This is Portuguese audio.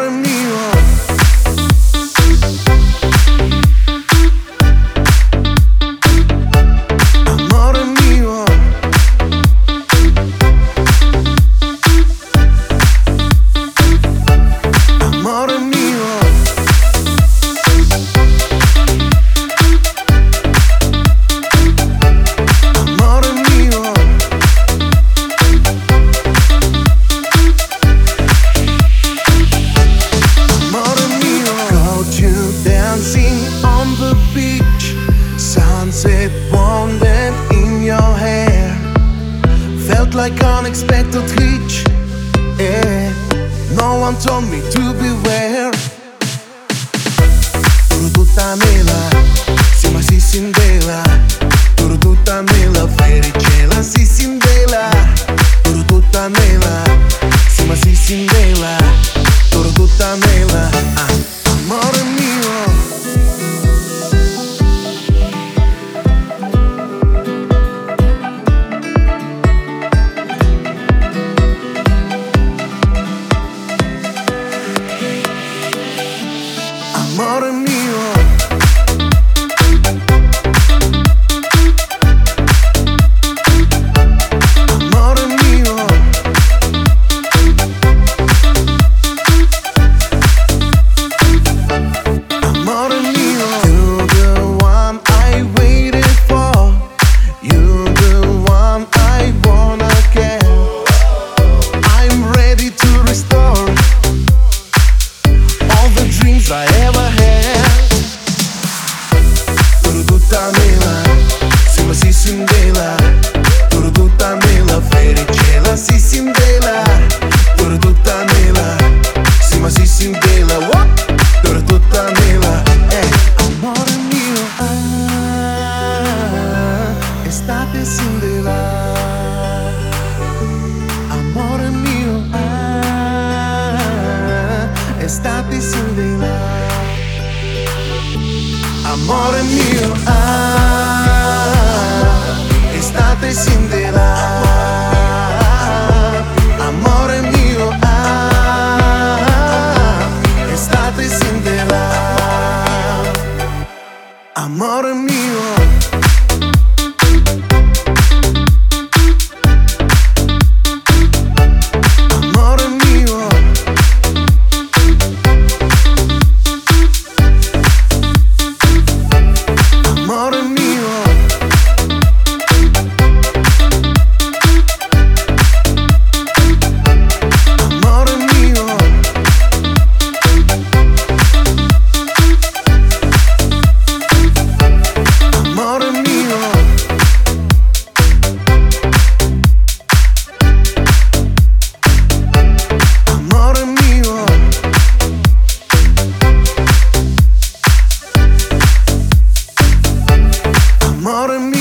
I of. Like unexpected reach. Yeah. No one told me to beware. Turututa mela, si sindela. I ever had. Turututa mela, sima si sindela. Turututa mela, fericela si sindela. Turututa mela, sima si sindela. What? Turututa mela, eh. Amore mio, ah, estate sindela. Amore mio, ah, estate sindela. Amore mio, ah, estate sin Amore mio, ah, estate sin Amore mio. amor en.